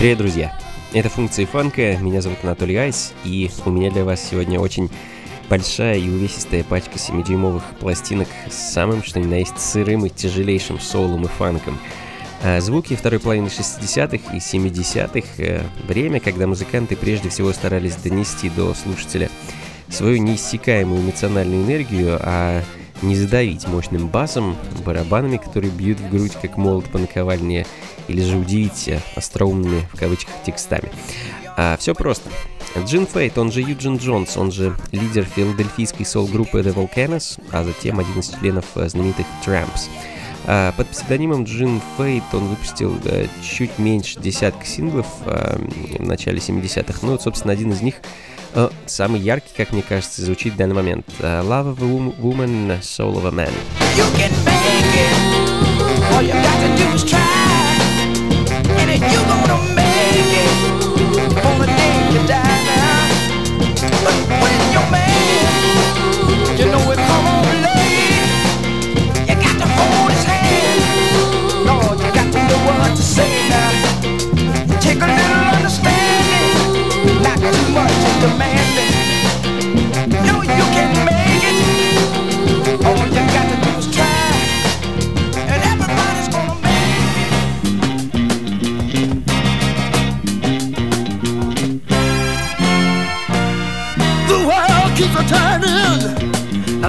Привет, друзья! Это функции фанка, меня зовут Анатолий Айс, и у меня для вас сегодня очень большая и увесистая пачка 7-дюймовых пластинок с самым, что ни на есть, сырым и тяжелейшим соулом и фанком. А Звуки второй половины 60-х и 70-х э, — время, когда музыканты прежде всего старались донести до слушателя свою неиссякаемую эмоциональную энергию, а не задавить мощным басом, барабанами, которые бьют в грудь, как молот по наковальне, или же удивить э, остроумными, в кавычках, текстами. А все просто. Джин Фейт, он же Юджин Джонс, он же лидер филадельфийской сол-группы The Volcanoes, а затем один из членов э, знаменитых Tramps. А под псевдонимом Джин Фейт он выпустил чуть меньше десятка синглов э, в начале 70-х. Ну, вот, собственно, один из них э, самый яркий, как мне кажется, звучит в данный момент. Э, Love of a Wom- Woman, Soul of a Man. You can make it. All you got to do is try. And if you gonna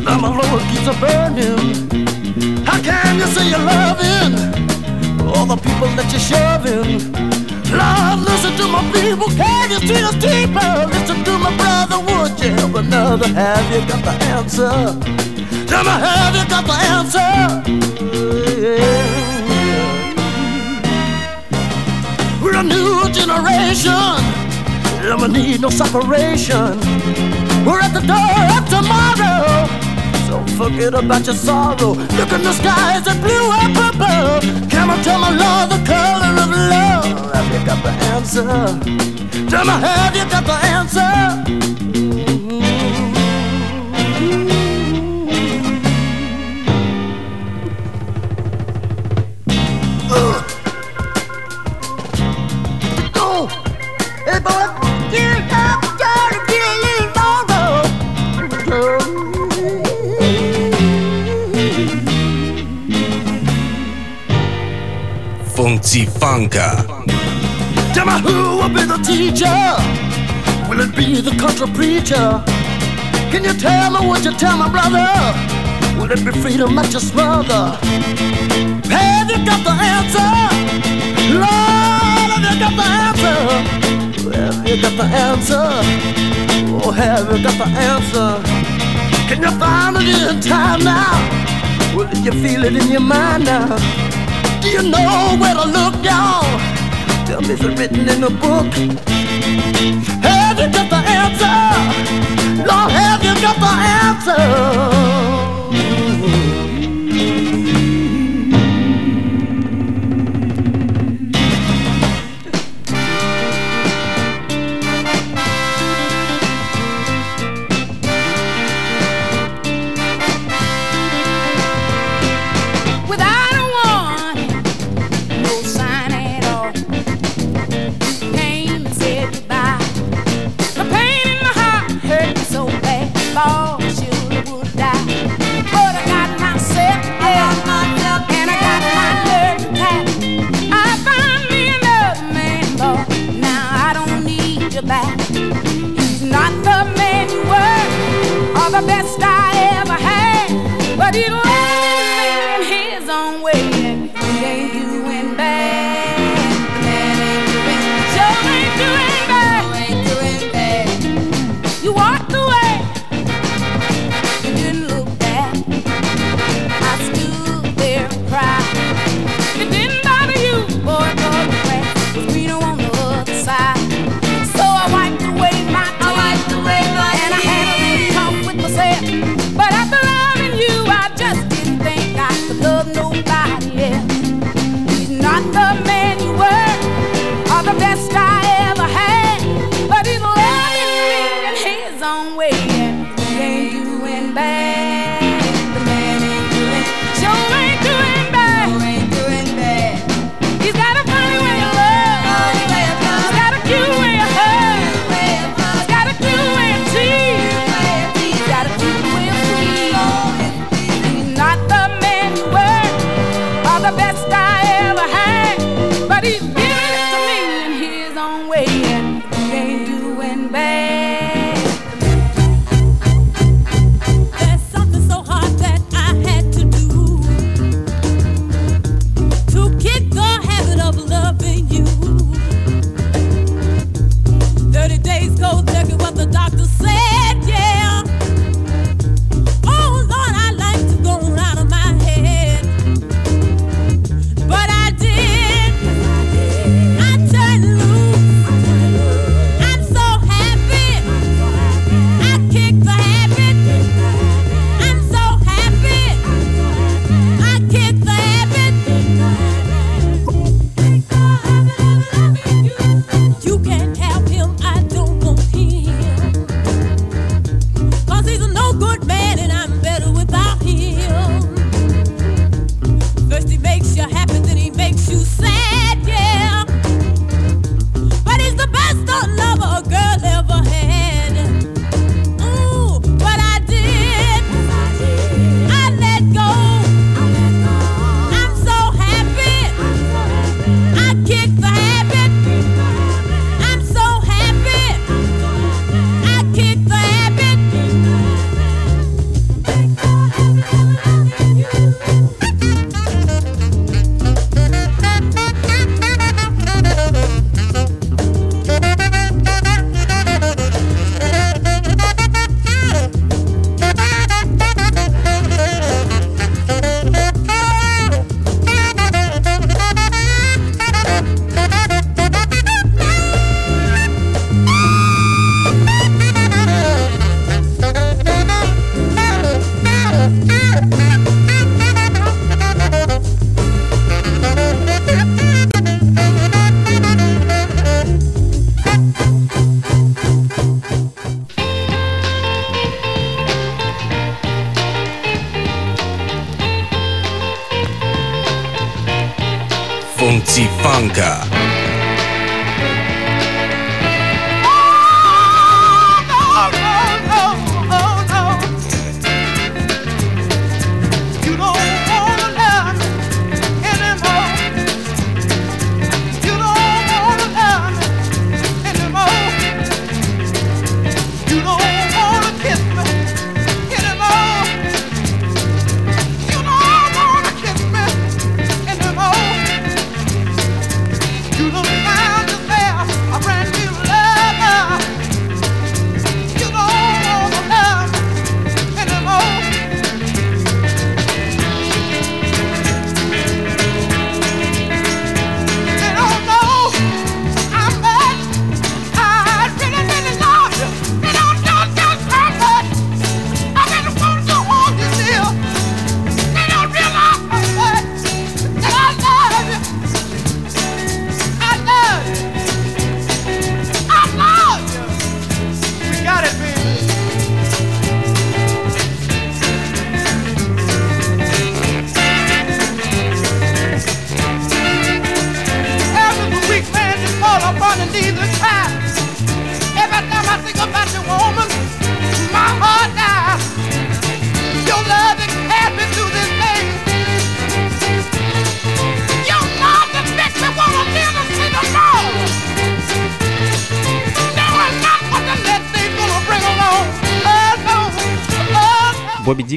and the Lord keeps a burning. How can you say you're loving all the people that you're shoving? Lord, listen to my people, can you see us deeper? Listen to my brother, would you help another? Have you got the answer? Tell me, have you got the answer? We're a new generation. And we need no separation. We're at the door of tomorrow. So forget about your sorrow. Look in the skies that blue and purple. Come on, tell my love the color of love. Have you got the answer? Tell me, have you got the answer? Funky Funka. Tell me who will be the teacher? Will it be the country preacher? Can you tell me what you tell my brother? Will it be freedom that you smother? Have you got the answer? Lord, have you got the answer? Have you got the answer? Oh, have you got the answer? Can you find it in time now? Will you feel it in your mind now? Do you know where to look, y'all? Tell me, is it written in a book? Have you got the answer? Lord, have you got the answer? You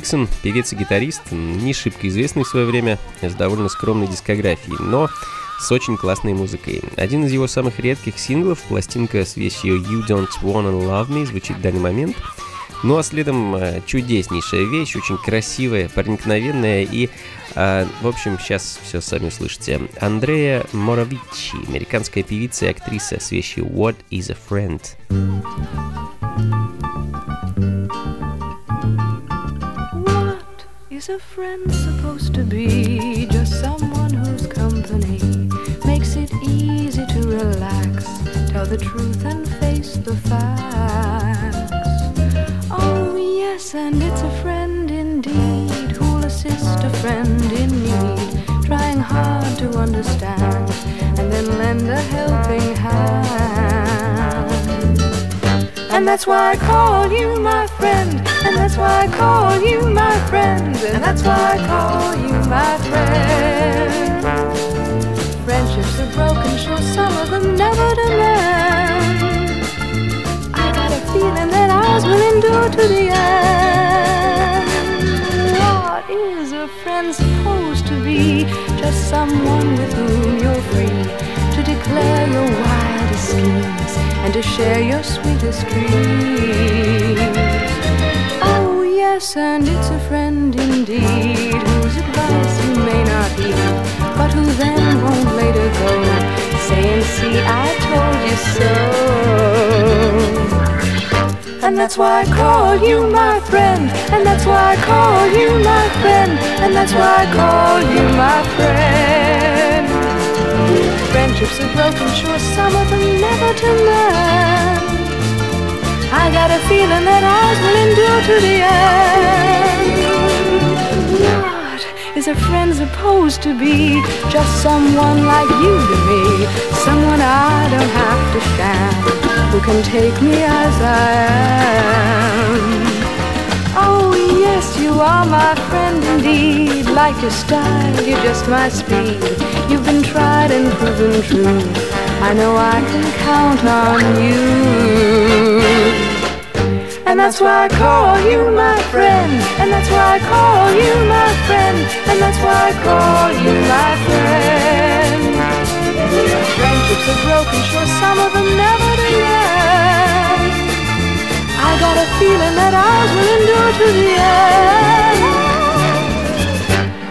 Диксон, певец и гитарист, не шибко известный в свое время, с довольно скромной дискографией, но с очень классной музыкой. Один из его самых редких синглов, пластинка с вещью You Don't Wanna Love Me, звучит в данный момент. Ну а следом э, чудеснейшая вещь, очень красивая, проникновенная и, э, в общем, сейчас все сами услышите. Андрея Моровичи, американская певица и актриса с вещью What is a Friend. Is a friend supposed to be? Just someone whose company makes it easy to relax, tell the truth and face the facts. Oh, yes, and it's a friend indeed who'll assist a friend in need, trying hard to understand and then lend a helping hand. And that's why I call you my friend. And that's why I call you my friend. And that's why I call you my friend. Friendships are broken, sure, some of them never to mend. I got a feeling that ours will endure to the end. What is a friend supposed to be? Just someone with whom you're free to declare your wildest schemes and to share your sweetest dreams. Yes, and it's a friend indeed whose advice you may not heed, but who then won't later go saying, See, I told you so. And that's why I call you my friend, and that's why I call you my friend, and that's why I call you my friend. Friendships are broken, sure, some of them never to mend. I got a feeling that ours will endure to the end. What is a friend supposed to be? Just someone like you to me, someone I don't have to sham, who can take me as I am. Oh, yes, you are my friend indeed. Like your style, you're just my speed. You've been tried and proven true. I know I can count on you. And that's why I call you my friend. And that's why I call you my friend. And that's why I call you my friend. Friendships are broken, sure, some of them never to end. I got a feeling that ours will endure to the end.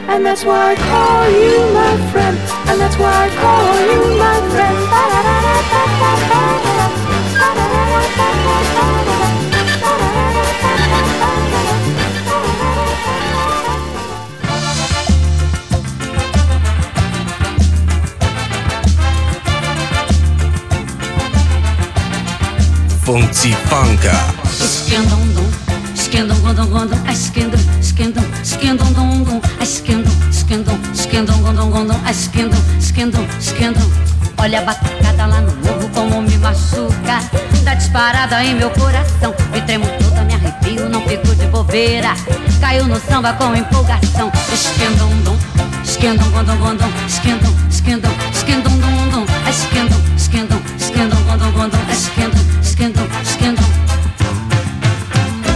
And that's why I call you my friend. And that's why I call you my friend. Funky Funka. Skendon, gondom, gondom, ai skendon, skendon, skendon, dom, dom, ai skendon, skendon, skendon, gondom, gondom, ai skendon, skendon, skendon. Olha a batucada lá no morro como me machuca Dá disparada em meu coração Me tremo toda, me arrepio, não fico de bobeira Caiu no samba com empolgação Esquendom, dom, esquendom, gondom, gondom Esquendom, esquendom, esquendom, dom, dom Esquendom, esquendom, esquendom, gondom, gondom Esquendom, esquendom,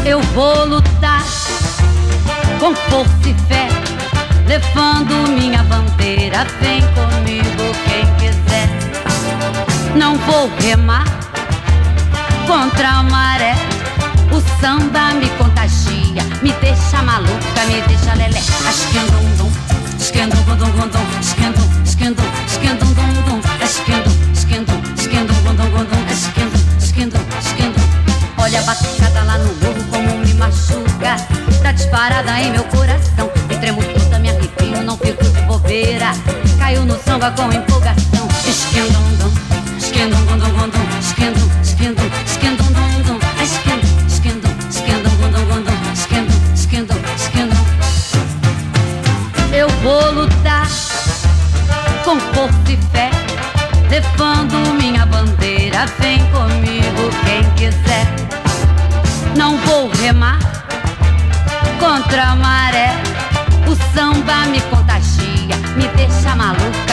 eu vou lutar com força e fé, levando minha bandeira. Vem comigo quem quiser. Não vou remar contra a maré. O samba me contagia, me deixa maluca, me deixa lelé. Esquendam, dum, esquendam, gondom, gondom, esquendam, esquendam, esquendam, dum, dum, esquendam, esquendam, esquendam, gondom, gondom, esquendam, esquendam, esquendam. Olha a batucada disparada em meu coração. Me tremo toda, me arrepio, não fico de bobeira. Caiu no samba com empolgação. Esquendam, dum, esquendam, gondom, gondom Esquendam, me contagia, me deixa maluca,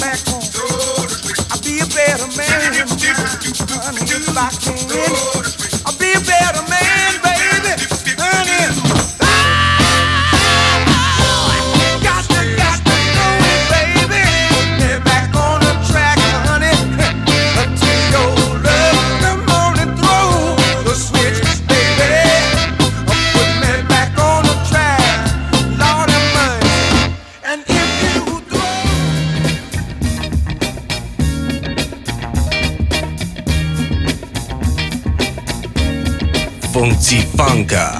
back home. I'll be a better man, if I can. Funka.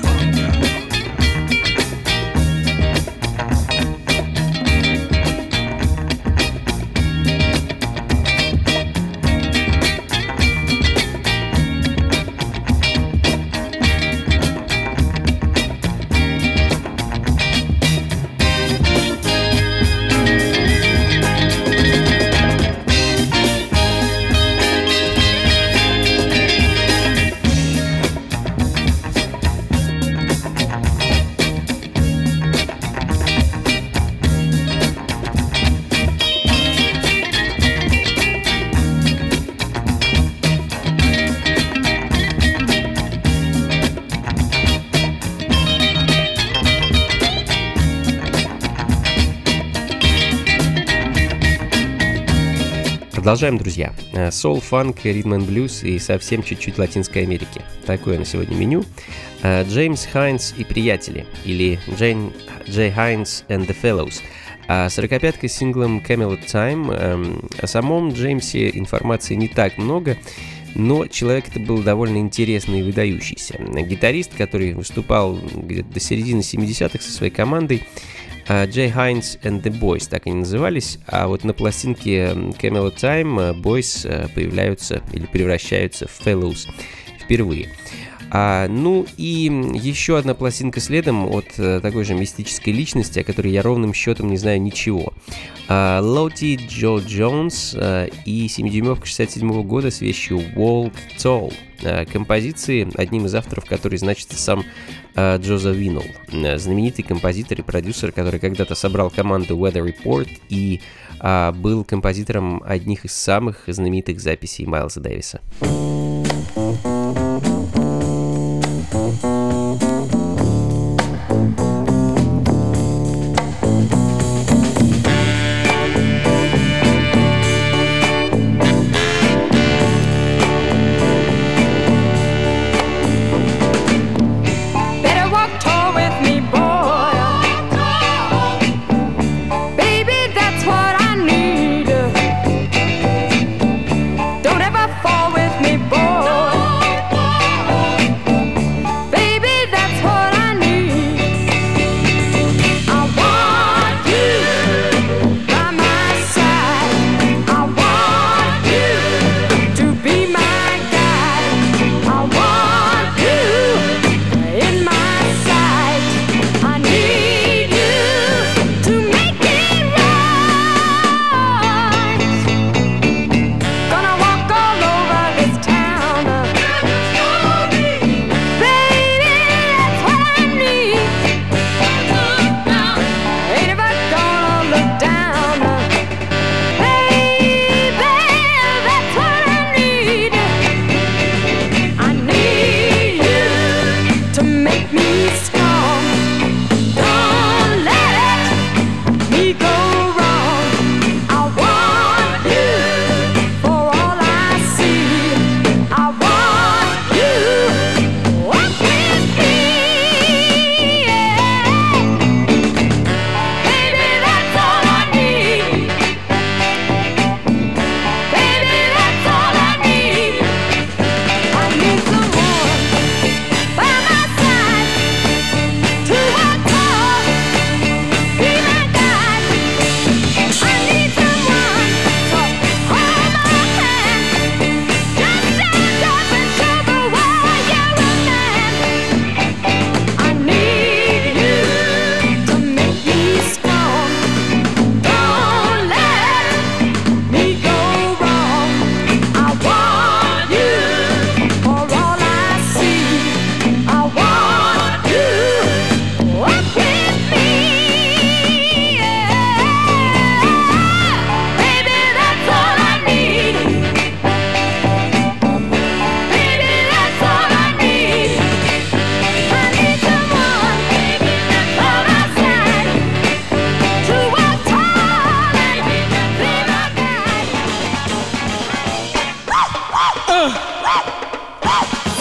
Продолжаем, друзья. Э, soul, funk, ритм and блюз и совсем чуть-чуть Латинской Америки. Такое на сегодня меню. Э, Джеймс Хайнс и приятели, или Джейн, Джей Хайнс and the Fellows. А 45 с синглом Camelot Time. Эм, о самом Джеймсе информации не так много, но человек это был довольно интересный и выдающийся. Гитарист, который выступал где-то до середины 70-х со своей командой, а, Джей Хайнс и the Boys, так они назывались, а вот на пластинке Camelot Time а, Boys а, появляются или превращаются в Fellows впервые. А, ну и еще одна пластинка следом от а, такой же мистической личности, о которой я ровным счетом не знаю ничего. А, Лоти Джо Джонс а, и 7-дюймовка 67 года с вещью World Toll. А, композиции, одним из авторов которой значится сам а, Джоза Виннелл, знаменитый композитор и продюсер, который когда-то собрал команду Weather Report и а, был композитором одних из самых знаменитых записей Майлза Дэвиса.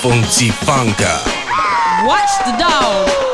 Funka. Watch the dog.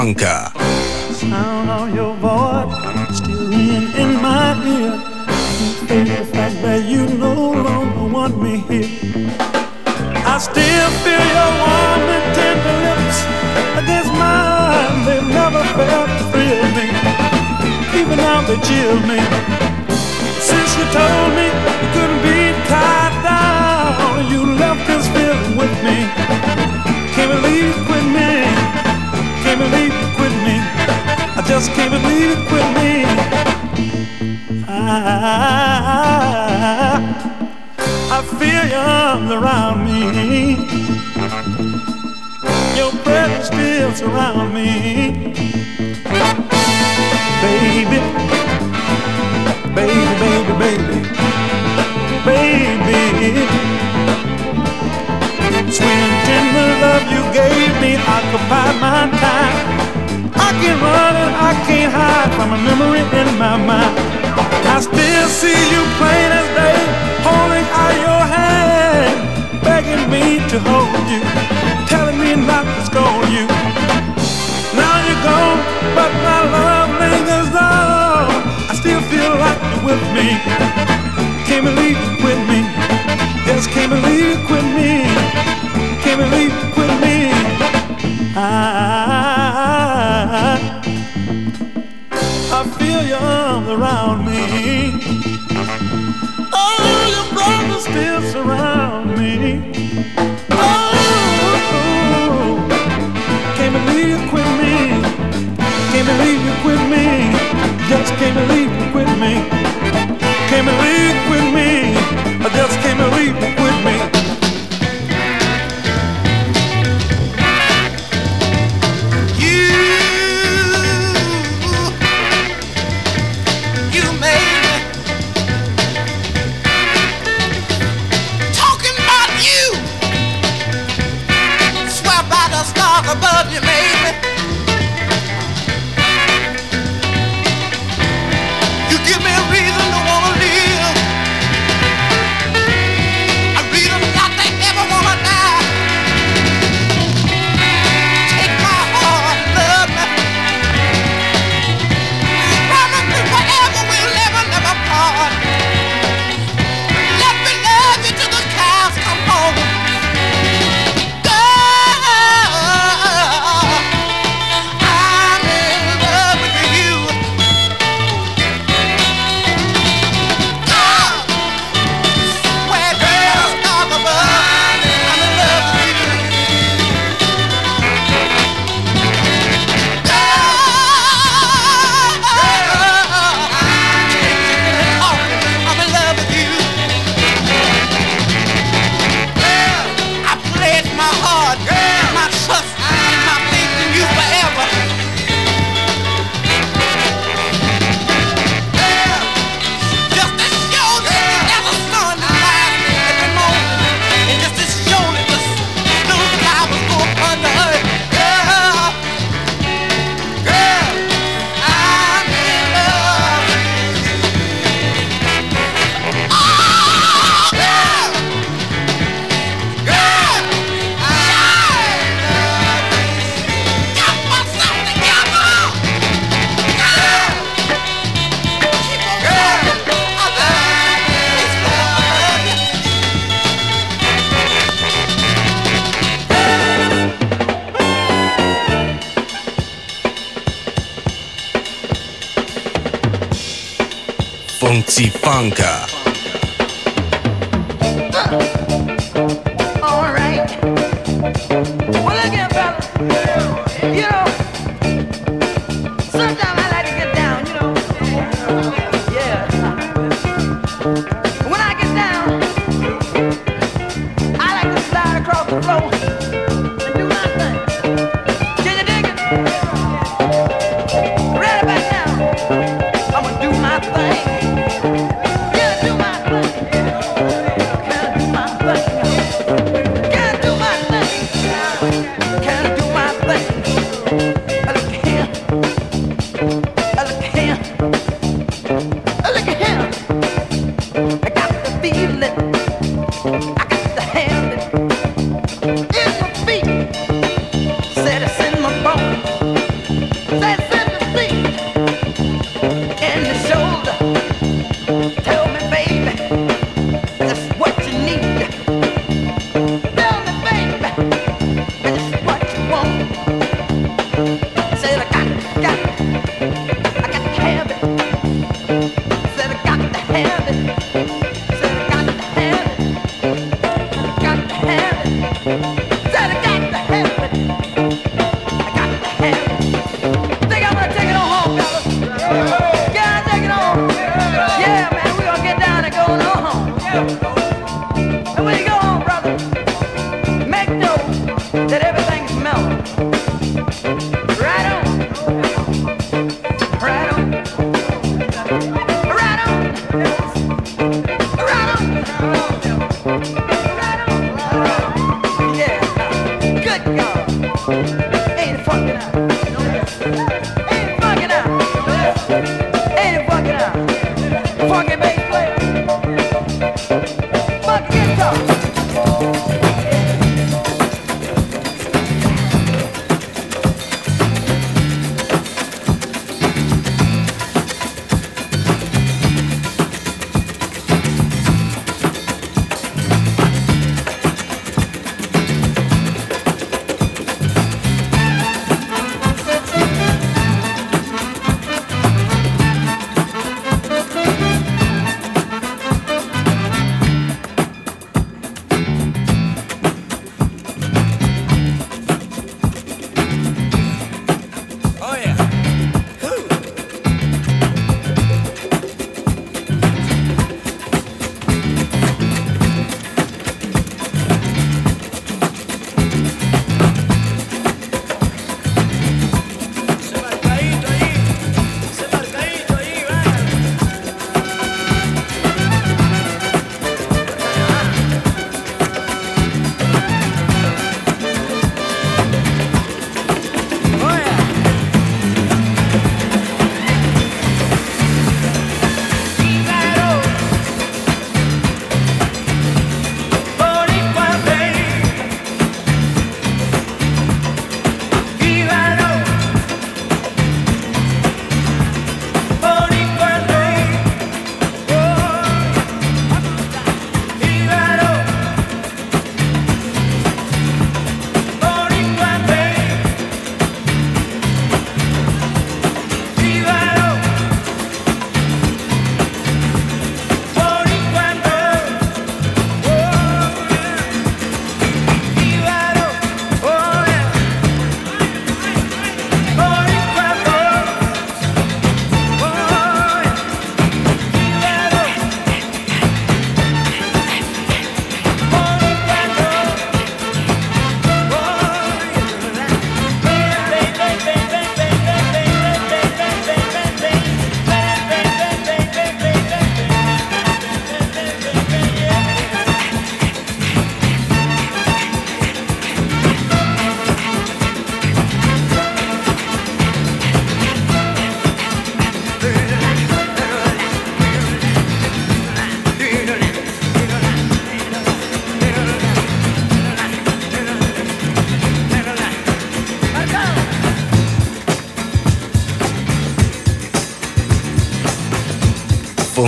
Blanca. Sound of your voice still ringing in my ear. In the fact that you no longer want me here. I still feel your warm and tender lips against mine. They never felt thrill me. Even now they chill me. Since you told me. just can't believe it with me. I, I feel your arms around me. Your breath still surrounds me. Baby, baby, baby, baby, baby. Sweet tender love you gave me occupied my time. I can run and I can't hide from a memory in my mind. I still see you plain as day, holding out your hand, begging me to hold you, telling me not to scold you. Now you're gone, but my love lingers on. I still feel like you're with me. Can't believe you're with me. Yes, can't believe you're with me. believe.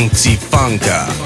Funky Funka.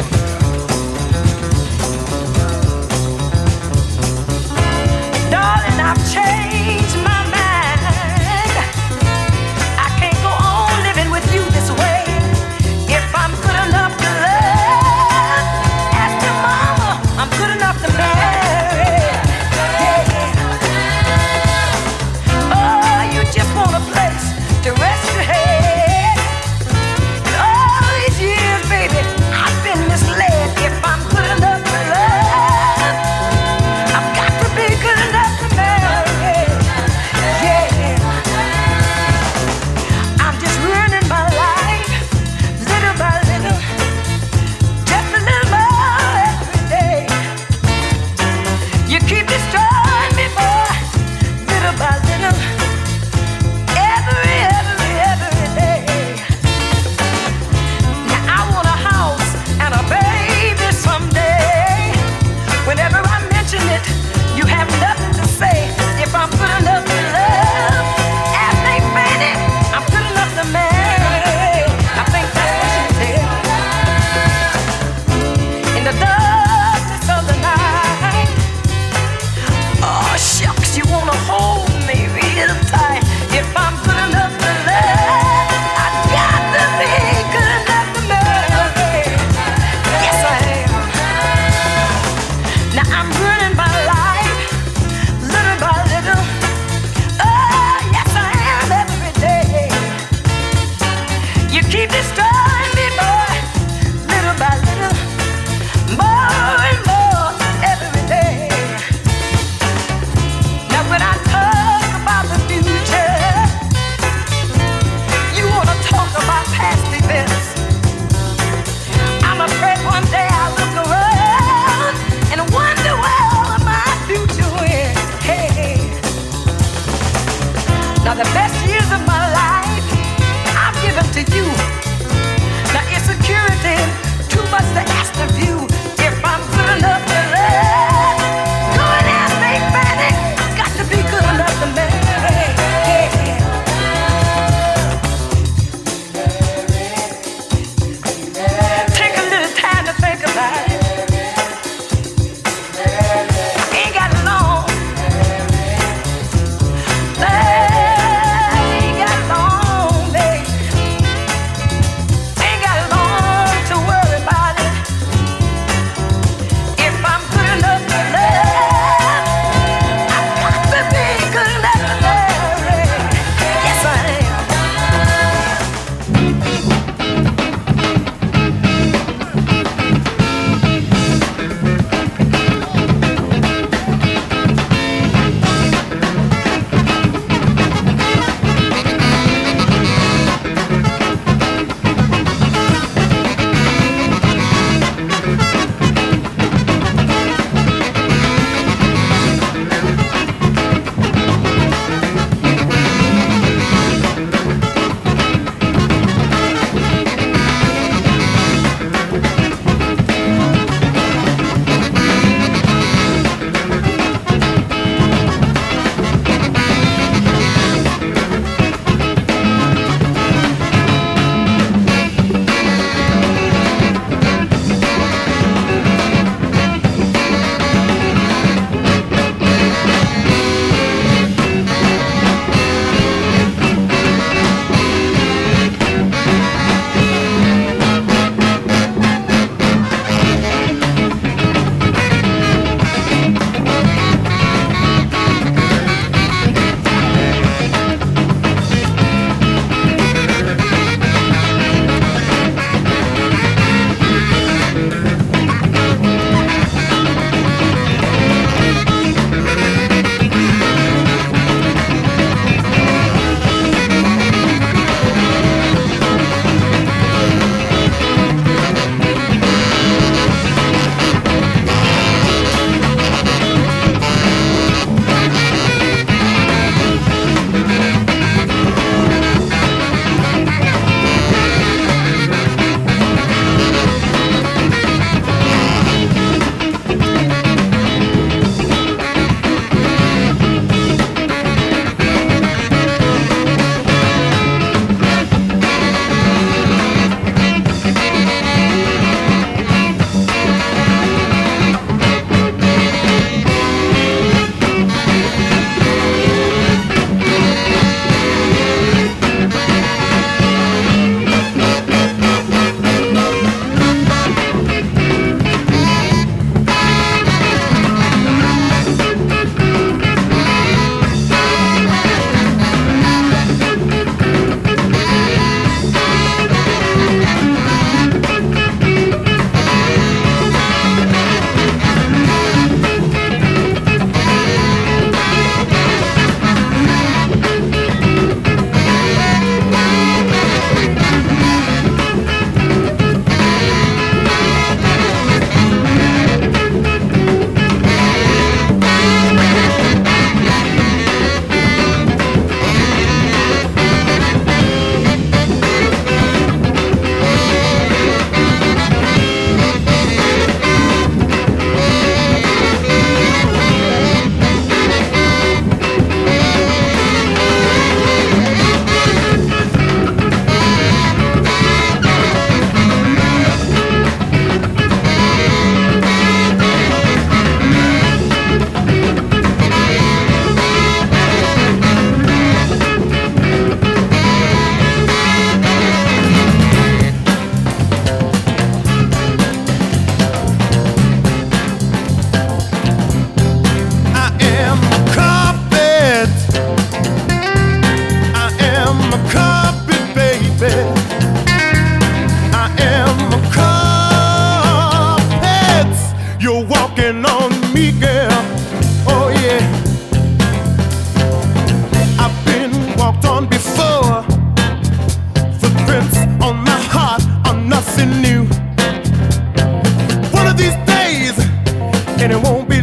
and it won't be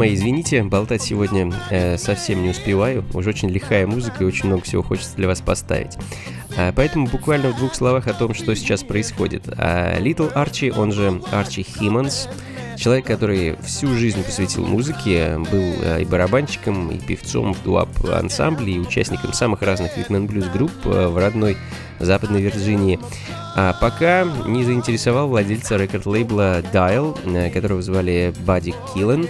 мои, извините, болтать сегодня э, совсем не успеваю. Уж очень лихая музыка и очень много всего хочется для вас поставить. А, поэтому буквально в двух словах о том, что сейчас происходит. А, Little Арчи, он же Арчи Химмонс, человек, который всю жизнь посвятил музыке, был э, и барабанщиком, и певцом в дуап ансамбле, и участником самых разных ритм блюз групп э, в родной Западной Вирджинии. А пока не заинтересовал владельца рекорд-лейбла Dial, э, которого звали Бадди Киллен.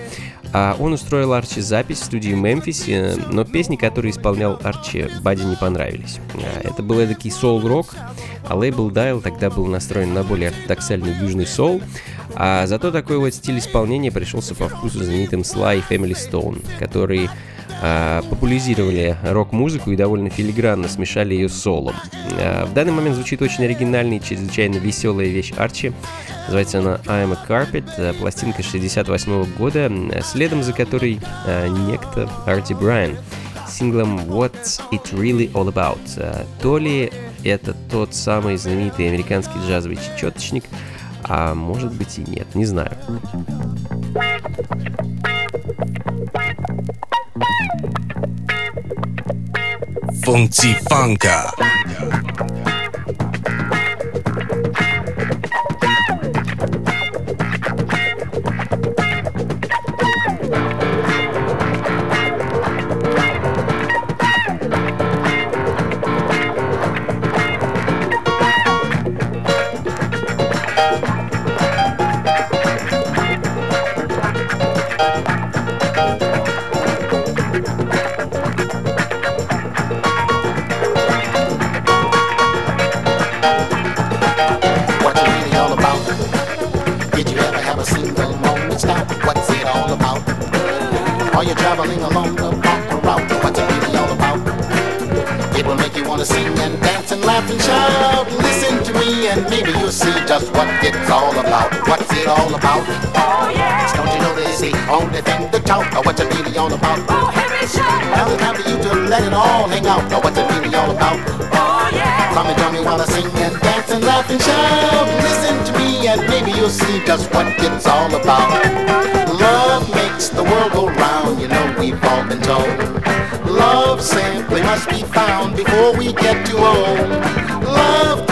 А он устроил Арчи запись в студии Мемфисе, но песни, которые исполнял Арчи, Бадди не понравились. А, Это был эдакий соул-рок, а лейбл Dial тогда был настроен на более ортодоксальный южный соул, а зато такой вот стиль исполнения пришелся по вкусу знаменитым Sly и Family Stone, которые а, популяризировали рок-музыку и довольно филигранно смешали ее с солом. А, в данный момент звучит очень оригинальная и чрезвычайно веселая вещь Арчи. Называется она I'm a Carpet, а, пластинка 68 года, а, следом за которой а, некто Арти Брайан синглом What's It Really All About. То ли это тот самый знаменитый американский джазовый чечеточник, а может быть и нет, не знаю. Funky Funka. And laugh and shout. Listen to me and maybe you'll see just what it's all about. What's it all about? Oh yeah, Don't you know this is the only thing to talk? Or what's it really all about? oh hear me shout. Now it's time for you to let it all hang out. Or what's it really all about? Oh yeah, Come and join me while I sing and dance and laugh and shout. Listen to me and maybe you'll see just what it's all about. Love makes the world go round, you know we've all been told. Love simply must be found before we get too old. Love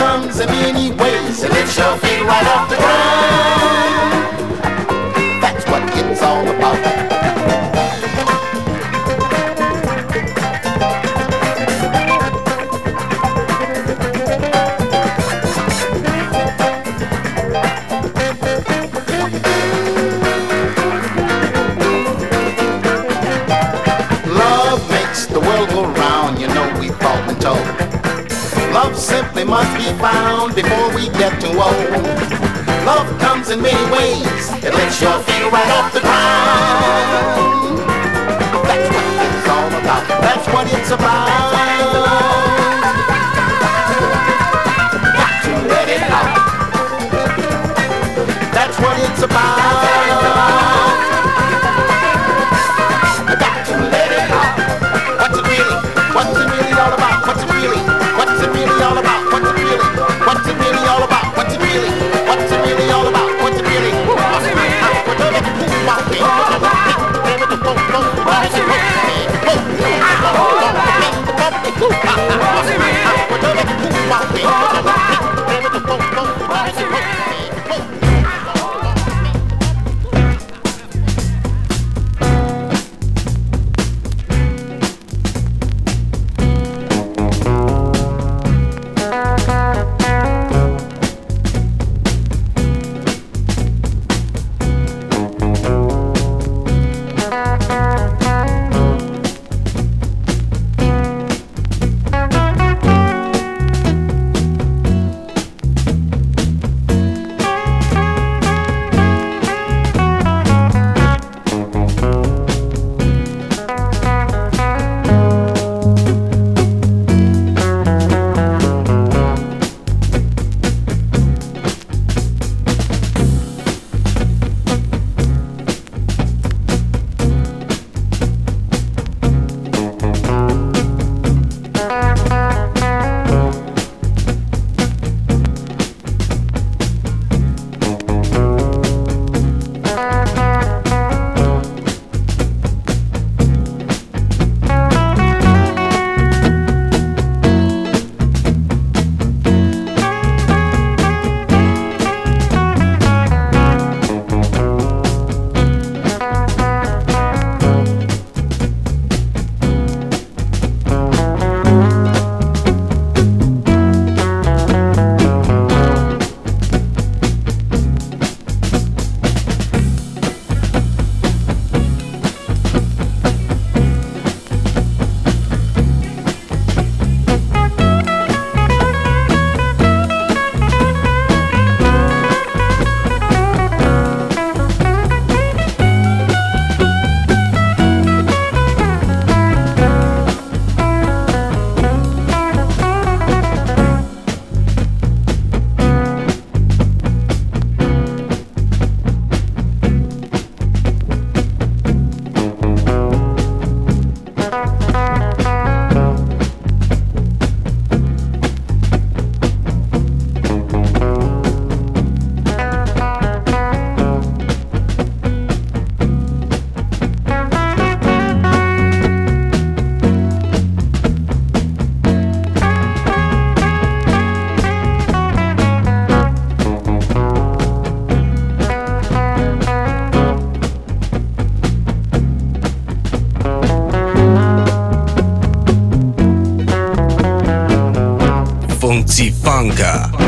Funka.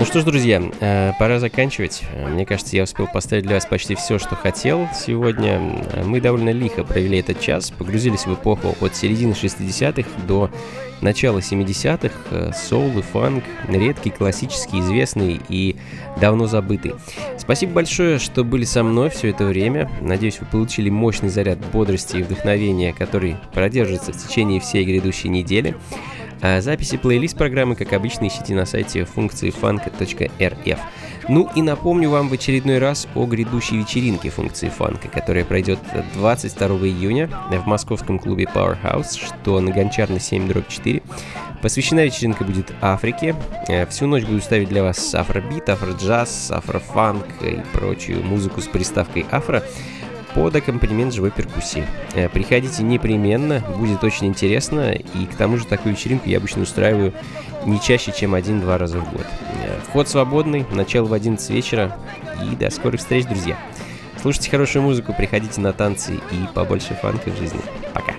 Ну что ж, друзья, э, пора заканчивать. Э, Мне кажется, я успел поставить для вас почти все, что хотел сегодня. Э, Мы довольно лихо провели этот час, погрузились в эпоху от середины 60-х до начала 70-х. Э, Соул и фанк, редкий, классический, известный и давно забытый. Спасибо большое, что были со мной все это время. Надеюсь, вы получили мощный заряд бодрости и вдохновения, который продержится в течение всей грядущей недели. А записи плейлист программы, как обычно, ищите на сайте функции фанка.рф. Ну и напомню вам в очередной раз о грядущей вечеринке функции фанка, которая пройдет 22 июня в московском клубе Powerhouse, что на Гончарной 7 4. Посвящена вечеринка будет Африке. Э, Всю ночь буду ставить для вас афробит, афроджаз, афрофанк и прочую музыку с приставкой афро под аккомпанемент живой перкуссии. Э, Приходите непременно, будет очень интересно, и к тому же такую вечеринку я обычно устраиваю не чаще, чем один-два раза в год. Э, Вход свободный, начало в 11 вечера, и до скорых встреч, друзья. Слушайте хорошую музыку, приходите на танцы и побольше фанка в жизни. Пока.